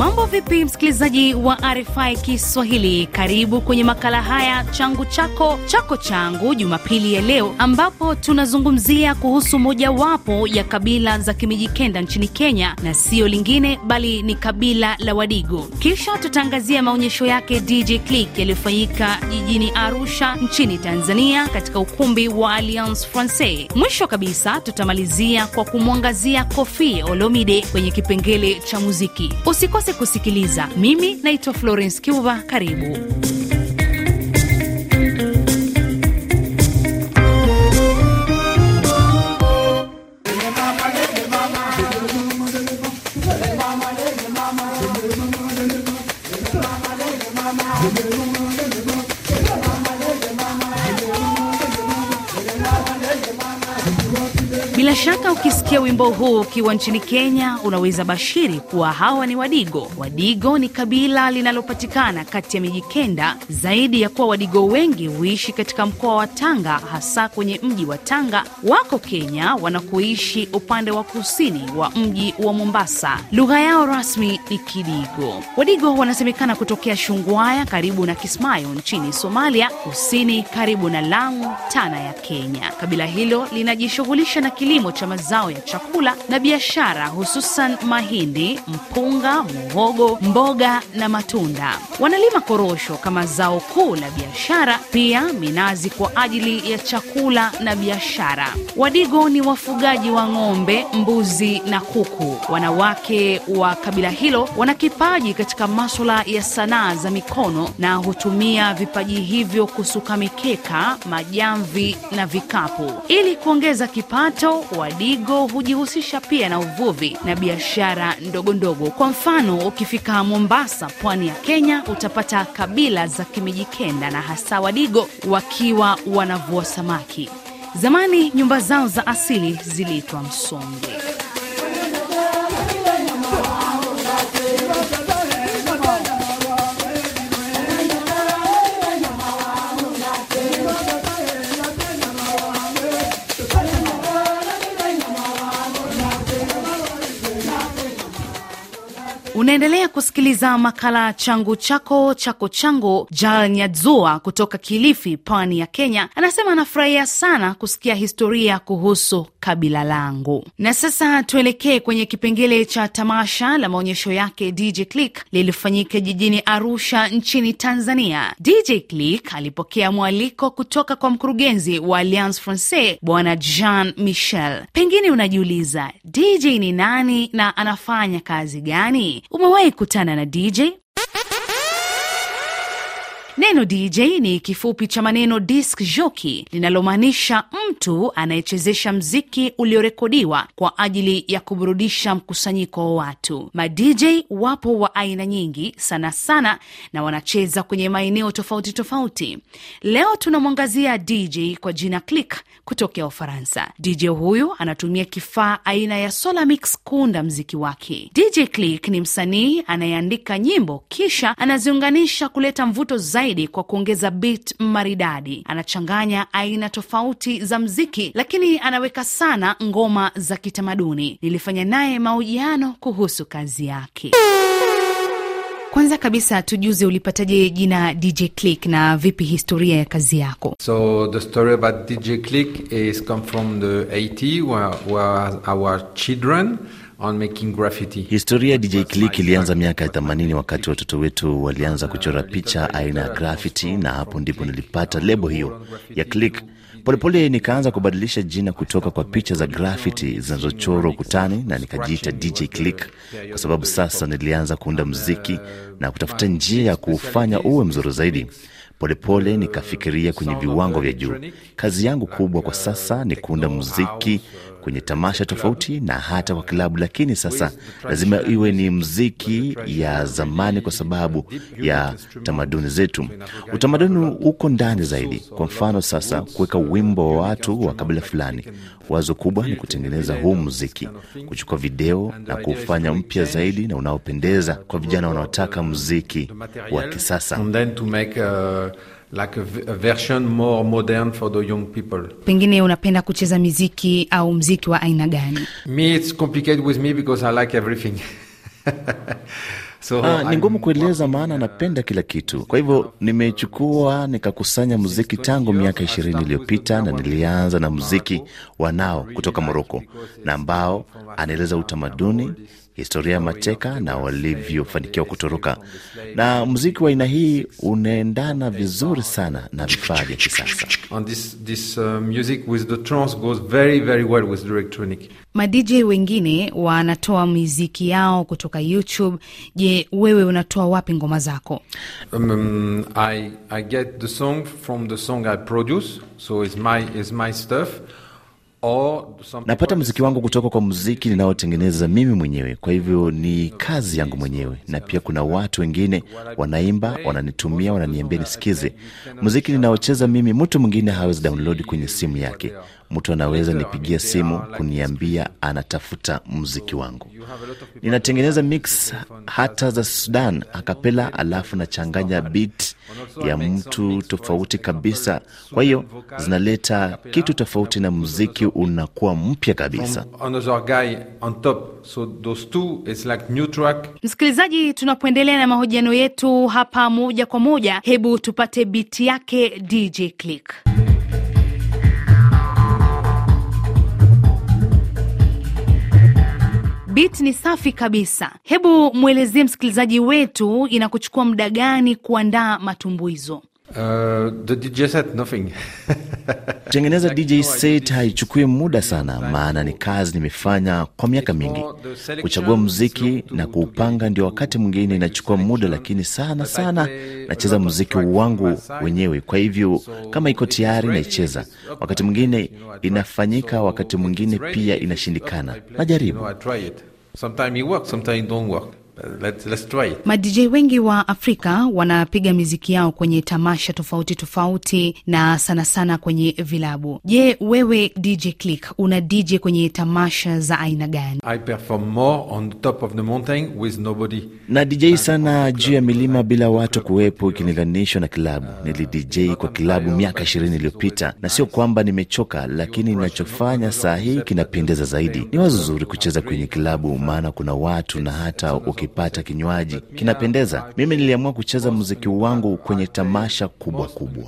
Mambo vipi, msikilizaji wa RFI Kiswahili? Karibu kwenye makala haya changu chako chako changu, Jumapili ya leo, ambapo tunazungumzia kuhusu mojawapo ya kabila za Kimijikenda nchini Kenya, na sio lingine bali ni kabila la Wadigo. Kisha tutaangazia maonyesho yake DJ Click yaliyofanyika jijini Arusha nchini Tanzania, katika ukumbi wa Alliance Francaise. Mwisho kabisa tutamalizia kwa kumwangazia Koffi Olomide kwenye kipengele cha muziki. Usikose kusikiliza. Mimi naitwa Florence Kiuva, karibu. Ukisikia wimbo huu ukiwa nchini Kenya, unaweza bashiri kuwa hawa ni Wadigo. Wadigo ni kabila linalopatikana kati ya miji kenda. Zaidi ya kuwa Wadigo wengi huishi katika mkoa wa Tanga, hasa kwenye mji wa Tanga. Wako Kenya wanakoishi upande wa kusini wa mji wa Mombasa. Lugha yao rasmi ni Kidigo. Wadigo wanasemekana kutokea Shungwaya karibu na Kismayo nchini Somalia, kusini karibu na Lamu, Tana ya Kenya. Kabila hilo linajishughulisha na kilimo cha mazao ya chakula na biashara, hususan mahindi, mpunga, muhogo, mboga na matunda. Wanalima korosho kama zao kuu la biashara, pia minazi kwa ajili ya chakula na biashara. Wadigo ni wafugaji wa ng'ombe, mbuzi na kuku. Wanawake wa kabila hilo wana kipaji katika maswala ya sanaa za mikono na hutumia vipaji hivyo kusuka mikeka, majamvi na vikapu ili kuongeza kipato. Wadigo hujihusisha pia na uvuvi na biashara ndogo ndogo. Kwa mfano, ukifika Mombasa, pwani ya Kenya, utapata kabila za Kimijikenda na hasa Wadigo wakiwa wanavua samaki. Zamani nyumba zao za asili ziliitwa msonge. Unaendelea kusikiliza makala changu chako chako changu. Jal Nyadzua kutoka Kilifi, pwani ya Kenya, anasema anafurahia sana kusikia historia kuhusu kabila langu. Na sasa tuelekee kwenye kipengele cha tamasha la maonyesho yake DJ Click lilifanyika jijini Arusha nchini Tanzania. DJ Click alipokea mwaliko kutoka kwa mkurugenzi wa Alliance Francaise Bwana Jean Michel. Pengine unajiuliza DJ ni nani na anafanya kazi gani? Umewahi kutana na DJ? Neno DJ ni kifupi cha maneno disc jockey linalomaanisha mtu anayechezesha mziki uliorekodiwa kwa ajili ya kuburudisha mkusanyiko wa watu. Ma DJ wapo wa aina nyingi sana sana, na wanacheza kwenye maeneo tofauti tofauti. Leo tunamwangazia DJ kwa jina Click kutokea Ufaransa. DJ huyu anatumia kifaa aina ya Solarmix kuunda mziki wake. DJ Click ni msanii anayeandika nyimbo kisha anaziunganisha kuleta mvuto zaidi kwa kuongeza beat maridadi. Anachanganya aina tofauti za mziki, lakini anaweka sana ngoma za kitamaduni. Nilifanya naye mahojiano kuhusu kazi yake. Kwanza kabisa tujuze, ulipataje jina DJ Click na vipi historia ya kazi yako? So the story about DJ Click is come from the 80 where, where our children on making graffiti. Historia ya DJ Click ilianza miaka ya 80 wakati watoto wetu walianza kuchora picha aina ya graffiti, na hapo ndipo nilipata lebo hiyo ya Click. Polepole nikaanza kubadilisha jina kutoka kwa picha za graffiti zinazochorwa ukutani na nikajiita DJ Click kwa sababu sasa nilianza kuunda mziki na kutafuta njia ya kuufanya uwe mzuri zaidi. Polepole nikafikiria kwenye viwango vya juu. Kazi yangu kubwa kwa sasa ni kuunda muziki kwenye tamasha tofauti na hata kwa klabu, lakini sasa lazima iwe ni mziki ya zamani kwa sababu ya tamaduni zetu. Utamaduni uko ndani zaidi. Kwa mfano sasa, kuweka wimbo wa watu wa kabila fulani, wazo kubwa ni kutengeneza huu muziki, kuchukua video na kuufanya mpya zaidi na unaopendeza kwa vijana wanaotaka muziki wa kisasa. Like a, version more modern for the young people. Pengine unapenda kucheza miziki au mziki wa aina gani? Me, it's complicated with me because I like everything. So Ah, ni ngumu kueleza maana napenda kila kitu. Kwa hivyo nimechukua nikakusanya muziki tangu miaka ishirini iliyopita, na nilianza na muziki wa nao kutoka Moroko, na ambao anaeleza utamaduni, historia ya mateka na walivyofanikiwa kutoroka. Na muziki wa aina hii unaendana vizuri sana na vifaa vya kisasa. And this this uh, music with the trance goes very very well with the electronic. madj wengine wanatoa miziki yao kutoka youtube je wewe unatoa wapi ngoma zako Um, I I get the song from the song I produce, so it's my it's my stuff. Napata muziki wangu kutoka kwa muziki ninaotengeneza mimi mwenyewe, kwa hivyo ni kazi yangu mwenyewe. Na pia kuna watu wengine wanaimba, wananitumia, wananiambia nisikize muziki ninaocheza mimi. Mtu mwingine hawezi download kwenye simu yake, mtu anaweza nipigia simu kuniambia anatafuta muziki wangu. Ninatengeneza mix hata za Sudan akapela, alafu nachanganya beat ya mtu tofauti kabisa, kwa hiyo zinaleta kitu tofauti na muziki unakuwa mpya kabisa. msikilizaji tunapoendelea na mahojiano yetu hapa moja kwa moja hebu tupate biti yake dj click bit ni safi kabisa. Hebu mwelezie msikilizaji wetu inakuchukua muda gani kuandaa matumbuizo Uh, the DJ set nothing. Kutengeneza DJ set haichukui muda sana, maana ni kazi nimefanya kwa miaka mingi. Kuchagua muziki na kuupanga ndio wakati mwingine inachukua muda, lakini sana sana nacheza muziki wangu wenyewe. Kwa hivyo kama iko tayari naicheza. Wakati mwingine inafanyika, wakati mwingine pia inashindikana. Najaribu. Sometimes it works, sometimes it don't work. But let's let's try madj wengi wa afrika wanapiga miziki yao kwenye tamasha tofauti tofauti na sana sana kwenye vilabu je wewe dj click una dj kwenye tamasha za aina gani I perform more on the top of the mountain with nobody. na DJ sana juu ya milima bila watu kuwepo ikilinganishwa na kilabu. Nili DJ kwa kilabu miaka ishirini iliyopita, na sio kwamba nimechoka, lakini ninachofanya saa hii kinapendeza zaidi. Ni wazo zuri kucheza kwenye kilabu, maana kuna watu na hata ukipata kinywaji kinapendeza. Mimi niliamua kucheza muziki wangu kwenye tamasha kubwa kubwa.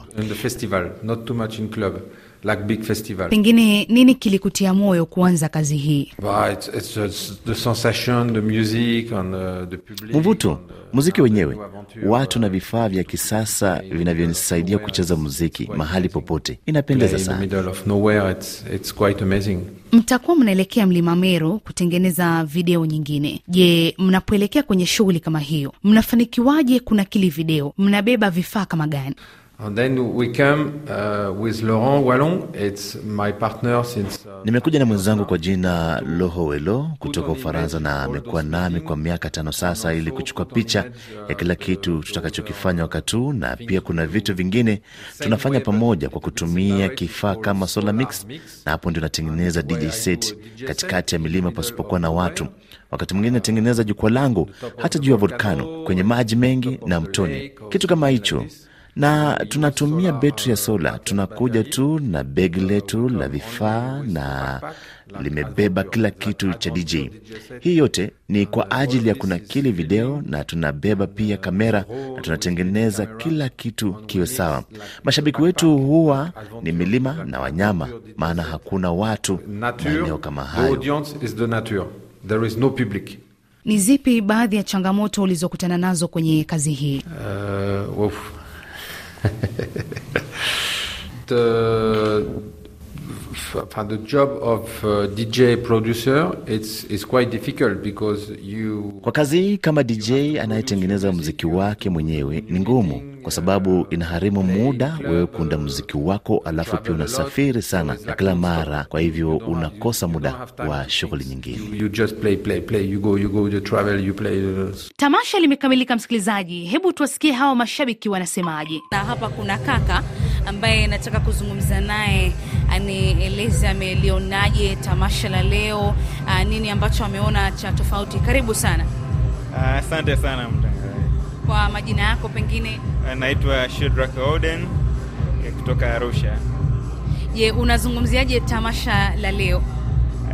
Like big festival. pengine nini kilikutia moyo kuanza kazi hii But it's, it's just the sensation, the music, and uh, the public. Mvuto, uh, muziki wenyewe, watu na vifaa vya kisasa vinavyonisaidia kucheza muziki mahali popote, inapendeza sana. middle of nowhere. It's it's quite amazing. mtakuwa mnaelekea mlima meru kutengeneza video nyingine je mnapoelekea kwenye shughuli kama hiyo mnafanikiwaje kunakili video mnabeba vifaa kama gani And then we come uh, with Laurent Wallon. It's my partner since. Uh, Nimekuja na mwenzangu kwa jina Loho Welo kutoka Ufaransa na amekuwa nami kwa miaka tano sasa, ili kuchukua picha ya kila kitu tutakachokifanya wakati huu, na pia kuna vitu vingine tunafanya pamoja kwa kutumia kifaa kama Solar Mix, na hapo ndio natengeneza DJ set katikati ya milima pasipokuwa na watu. Wakati mwingine natengeneza jukwaa langu hata juu ya volkano, kwenye maji mengi na mtoni, kitu kama hicho na tunatumia betri ya sola. Tunakuja tu na begi letu la vifaa na limebeba kila kitu cha DJ. Hii yote ni kwa ajili ya kunakili video, na tunabeba pia kamera na tunatengeneza kila kitu kiwe sawa. Mashabiki wetu huwa ni milima na wanyama, maana hakuna watu maeneo kama hayo. audience is the nature. There is no public. ni zipi baadhi ya changamoto ulizokutana nazo kwenye kazi hii Uh. the the job of uh, DJ producer it's it's quite difficult because you Kwa kazi hii kama DJ anayetengeneza muziki wake mwenyewe ni ngumu, kwa sababu inaharimu muda wewe kuunda muziki wako, alafu pia unasafiri sana na kila mara, kwa hivyo unakosa muda wa shughuli nyingine. you just play play play. You go you go you travel you play tamasha limekamilika msikilizaji. Hebu tuwasikie hawa mashabiki wanasemaje. Na hapa kuna kaka ambaye nataka kuzungumza naye. Anieleze amelionaje tamasha la leo ah, nini ambacho ameona cha tofauti. Karibu sana. Asante uh, sana mtangazaji. Kwa majina yako pengine Ah, Naitwa Shidrak Oden eh, kutoka Arusha. je unazungumziaje tamasha la leo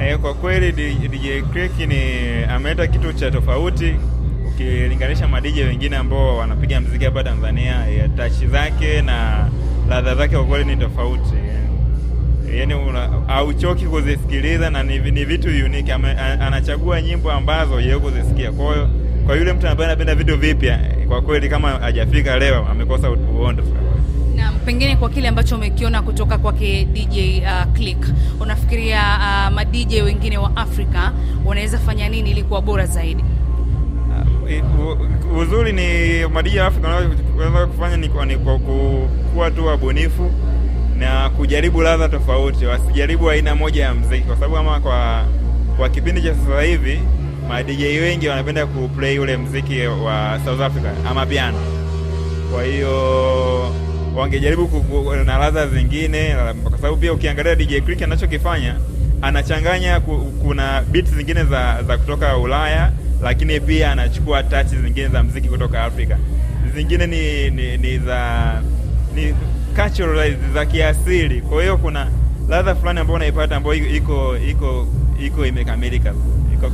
E, Kwa kweli DJ Click ni ameleta kitu cha tofauti ukilinganisha madije wengine ambao wanapiga mziki hapa Tanzania, ya tachi zake na ladha zake kwa kweli ni tofauti yaani hauchoki kuzisikiliza na ni, ni vitu unique. Anachagua nyimbo ambazo yeye kuzisikia. Kwa hiyo kwa yule mtu ambaye anapenda vitu vipya, kwa kweli kama hajafika leo amekosa uondo. Na pengine kwa kile ambacho umekiona kutoka kwake DJ uh, Click, unafikiria uh, ma DJ wengine wa Afrika wanaweza fanya nini ili kuwa bora zaidi? Uh, uzuri ni madija wa Afrika wanaweza kufanya ni kwa, ni kwa kuwa tu wabunifu na kujaribu ladha tofauti, wasijaribu aina moja ya mziki, kwa sababu ama kwa kwa kipindi cha sasa hivi ma DJ wengi wanapenda kuplay ule mziki wa South Africa ama piano. Kwa hiyo wangejaribu na ladha zingine, kwa sababu pia ukiangalia DJ Click anachokifanya anachanganya, kuna beats zingine za, za kutoka Ulaya, lakini pia anachukua touch zingine za mziki kutoka Afrika, zingine ni, ni, ni za ni za kiasili. Kwa hiyo kuna ladha fulani ambayo unaipata ambayo iko iko iko imekamilika, iko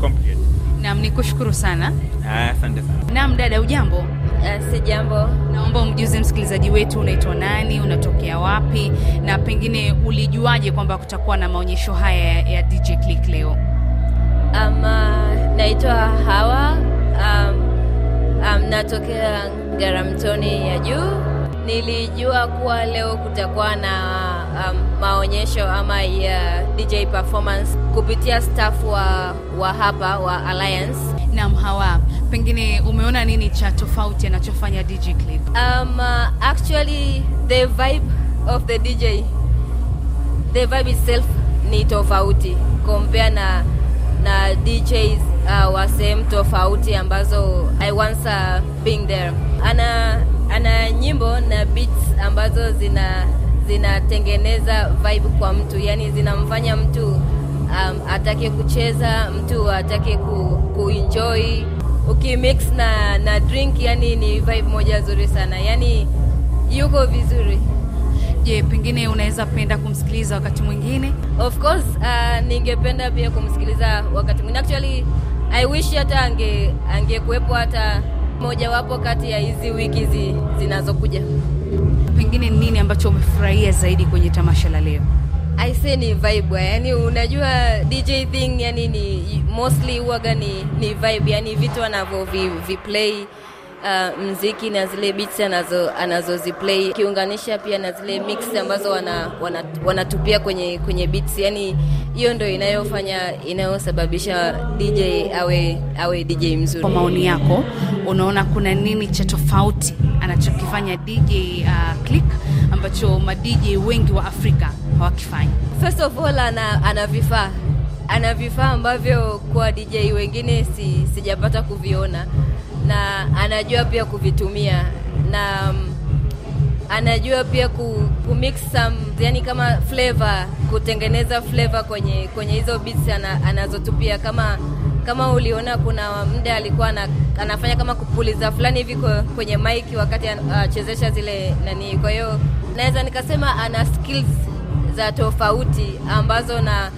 nikushukuru sana. Ah, asante sana. Naam, dada, ujambo? Uh, si jambo. Naomba umjuze msikilizaji wetu unaitwa nani, unatokea wapi, na pengine ulijuaje kwamba kutakuwa na maonyesho haya ya, ya DJ Click leo? Um, uh, naitwa Hawa. Um, um, natokea Garamtoni ya juu nilijua kuwa leo kutakuwa na um, maonyesho ama ya DJ performance kupitia staff wa, wa hapa wa Alliance. Naam, Hawa, pengine umeona nini cha tofauti anachofanya DJ Clip? Um, uh, actually the vibe of the DJ the vibe itself ni tofauti compare na na DJs uh, wa sehemu tofauti ambazo I once uh, being there. Ana ana nyimbo na beats ambazo zina zinatengeneza vibe kwa mtu, yani zinamfanya mtu um, atake kucheza, mtu atake ku, kuenjoy ukimix na na drink, yani ni vibe moja nzuri sana, yani yuko vizuri. Je, pengine unaweza penda kumsikiliza wakati mwingine? Of course uh, ningependa pia kumsikiliza wakati mwingine. Actually I wish hata ange angekuwepo hata mojawapo kati ya hizi wiki zi, zinazokuja. Pengine nini ambacho umefurahia zaidi kwenye tamasha la leo? Aise, ni vibe, yani unajua DJ thing yani ni mostly huwaga ni, ni vibe, yani vitu wanavyo vi, vi uh, mziki na zile beats anazo anazoziplay kiunganisha pia na zile mix ambazo wana, wana, wanatupia kwenye kwenye beats, yani hiyo ndio inayofanya inayosababisha DJ awe awe DJ mzuri. Kwa maoni yako, unaona kuna nini cha tofauti anachokifanya DJ uh, Click ambacho ma DJ wengi wa Afrika hawakifanyi? First of all, ana, ana vifaa ana vifaa ambavyo kwa DJ wengine si, sijapata kuviona na anajua pia kuvitumia na um, anajua pia ku, ku mix some yani kama flavor kutengeneza flavor kwenye kwenye hizo beats ana, anazotupia kama kama uliona kuna muda alikuwa ana, anafanya kama kupuliza fulani hivi kwenye mic wakati achezesha uh, zile nani. Kwa hiyo naweza nikasema ana skills za tofauti ambazo na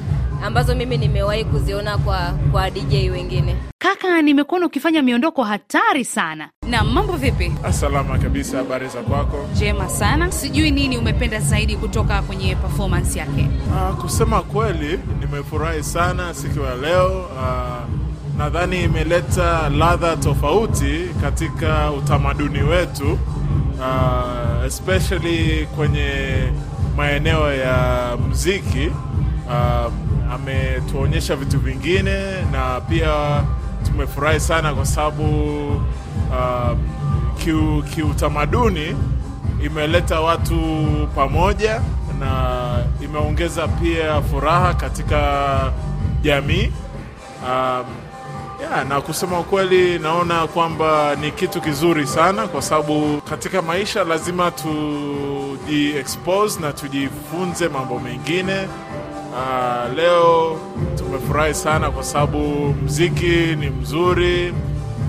ambazo mimi nimewahi kuziona kwa kwa DJ wengine. Kaka, nimekuona ukifanya miondoko hatari sana. Na mambo vipi? Salama kabisa, habari za kwako? Njema sana. Sijui nini umependa zaidi kutoka kwenye performance yake? Uh, kusema kweli nimefurahi sana siku ya leo. Uh, nadhani imeleta ladha tofauti katika utamaduni wetu uh, especially kwenye maeneo ya mziki uh, ametuonyesha vitu vingine na pia tumefurahi sana kwa sababu uh, kiutamaduni imeleta watu pamoja na imeongeza pia furaha katika jamii. Um, yeah, na kusema ukweli naona kwamba ni kitu kizuri sana kwa sababu katika maisha lazima tujiexpose na tujifunze mambo mengine Uh, leo tumefurahi sana kwa sababu mziki ni mzuri.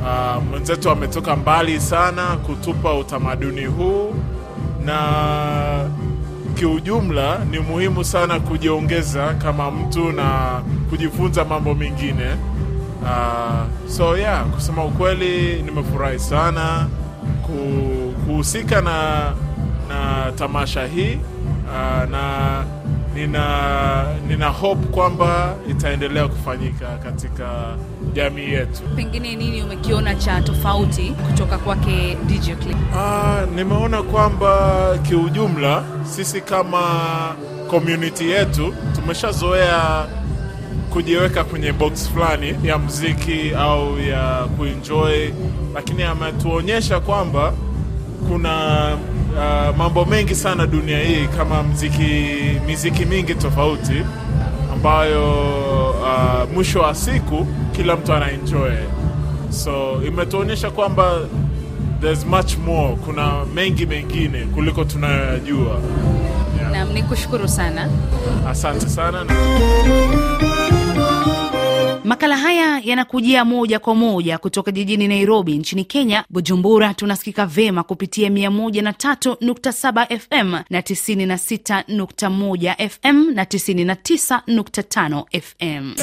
Uh, mwenzetu ametoka mbali sana kutupa utamaduni huu, na kiujumla ni muhimu sana kujiongeza kama mtu na kujifunza mambo mengine Uh, so yeah, kusema ukweli nimefurahi sana kuhusika na, na tamasha hii uh, na nina, nina hope kwamba itaendelea kufanyika katika jamii yetu. Pengine nini umekiona cha tofauti kutoka kwake DJ Click? Ah, nimeona kwamba kiujumla sisi kama community yetu tumeshazoea kujiweka kwenye box fulani ya muziki au ya kuenjoy, lakini ametuonyesha kwamba kuna uh, mambo mengi sana dunia hii kama mziki, miziki mingi tofauti ambayo uh, mwisho wa siku kila mtu anaenjoy so imetuonyesha kwamba there's much more. Kuna mengi mengine kuliko tunayoyajua Naam, nikushukuru sana. asante sana Makala haya yanakujia moja kwa moja kutoka jijini Nairobi nchini Kenya. Bujumbura tunasikika vema kupitia 103.7 FM na 96.1 FM na 99.5 FM.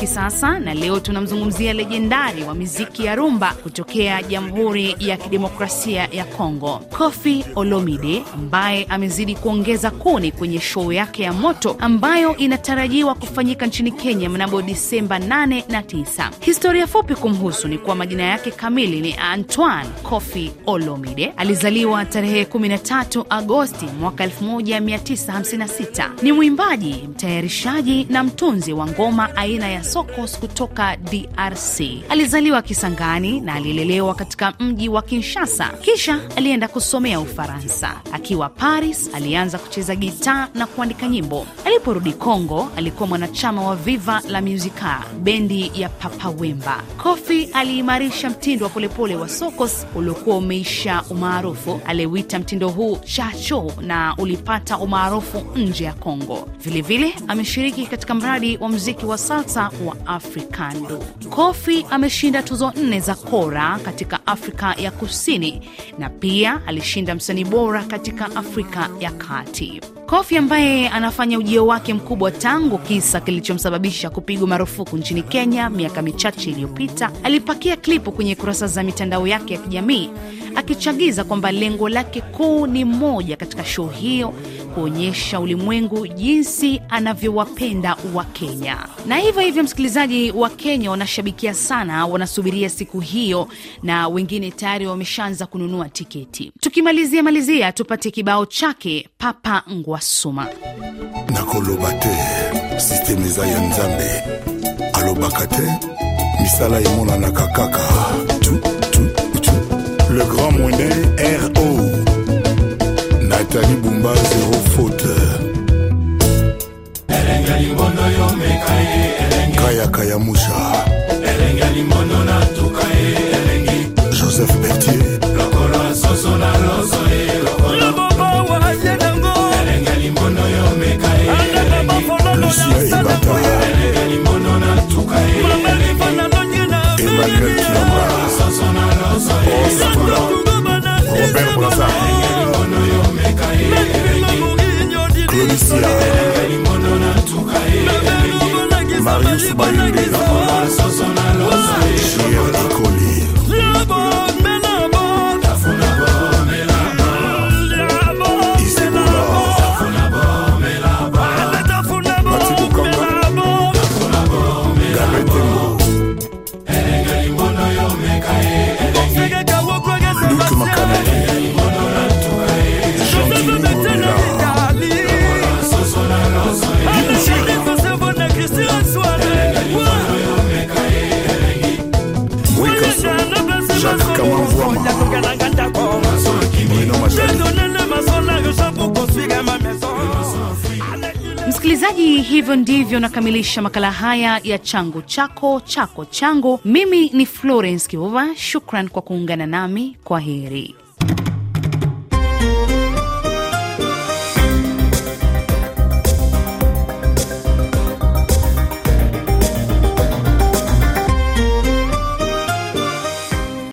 Ni cha mziki sasa, na leo tunamzungumzia lejendari wa miziki ya rumba kutokea Jamhuri ya Kidemokrasia ya Kongo, Koffi Olomide, ambaye amezidi kuongeza kuni kwenye show yake ya moto ambayo inatarajiwa kufanyika nchini Kenya mnamo Disemba 8 na 9. Historia fupi kumhusu ni kuwa majina yake kamili ni Antoine Koffi Olomide. Alizaliwa tarehe 13 Agosti mwaka 1956. Ni mwimbaji, mtayarishaji na mtunzi wa ngoma aina ya sokos kutoka DRC. Alizaliwa Kisangani na alilelewa katika mji wa Kinshasa, kisha alienda kusomea Ufaransa. Akiwa Paris, alianza kucheza gitaa na kuandika nyimbo. Aliporudi Kongo, alikuwa mwanachama wa Viva la Musica, bendi ya Papa Wemba. Kofi aliimarisha mtindo wa polepole wa sokos uliokuwa umeisha umaarufu. Aliuita mtindo huu chacho na ulipata umaarufu nje ya Kongo. Vilevile ameshiriki katika mradi wa muziki wa salsa wa Africando. Kofi ameshinda tuzo nne za Kora katika Afrika ya Kusini na pia alishinda msanii bora katika Afrika ya Kati. Kofi ambaye anafanya ujio wake mkubwa tangu kisa kilichomsababisha kupigwa marufuku nchini Kenya miaka michache iliyopita, alipakia klipu kwenye kurasa za mitandao yake ya kijamii akichagiza kwamba lengo lake kuu ni moja katika shoo hiyo, kuonyesha ulimwengu jinsi anavyowapenda wa Kenya. Na hivyo hivyo, msikilizaji, wa Kenya wanashabikia sana, wanasubiria siku hiyo, na wengine tayari wameshaanza kununua tiketi. Tukimalizia malizia, tupate kibao chake Papa Ngwasuma. nakoloba te sisteme eza ya nzambe. Alobaka te misala emonanaka kaka. Tu, tu, tu. le grand monin ro natali bumba zero faute. Kayaka ya musha hivyo ndivyo nakamilisha makala haya ya changu chako chako changu. Mimi ni Florence Kivuva, shukran kwa kuungana nami. Kwa heri.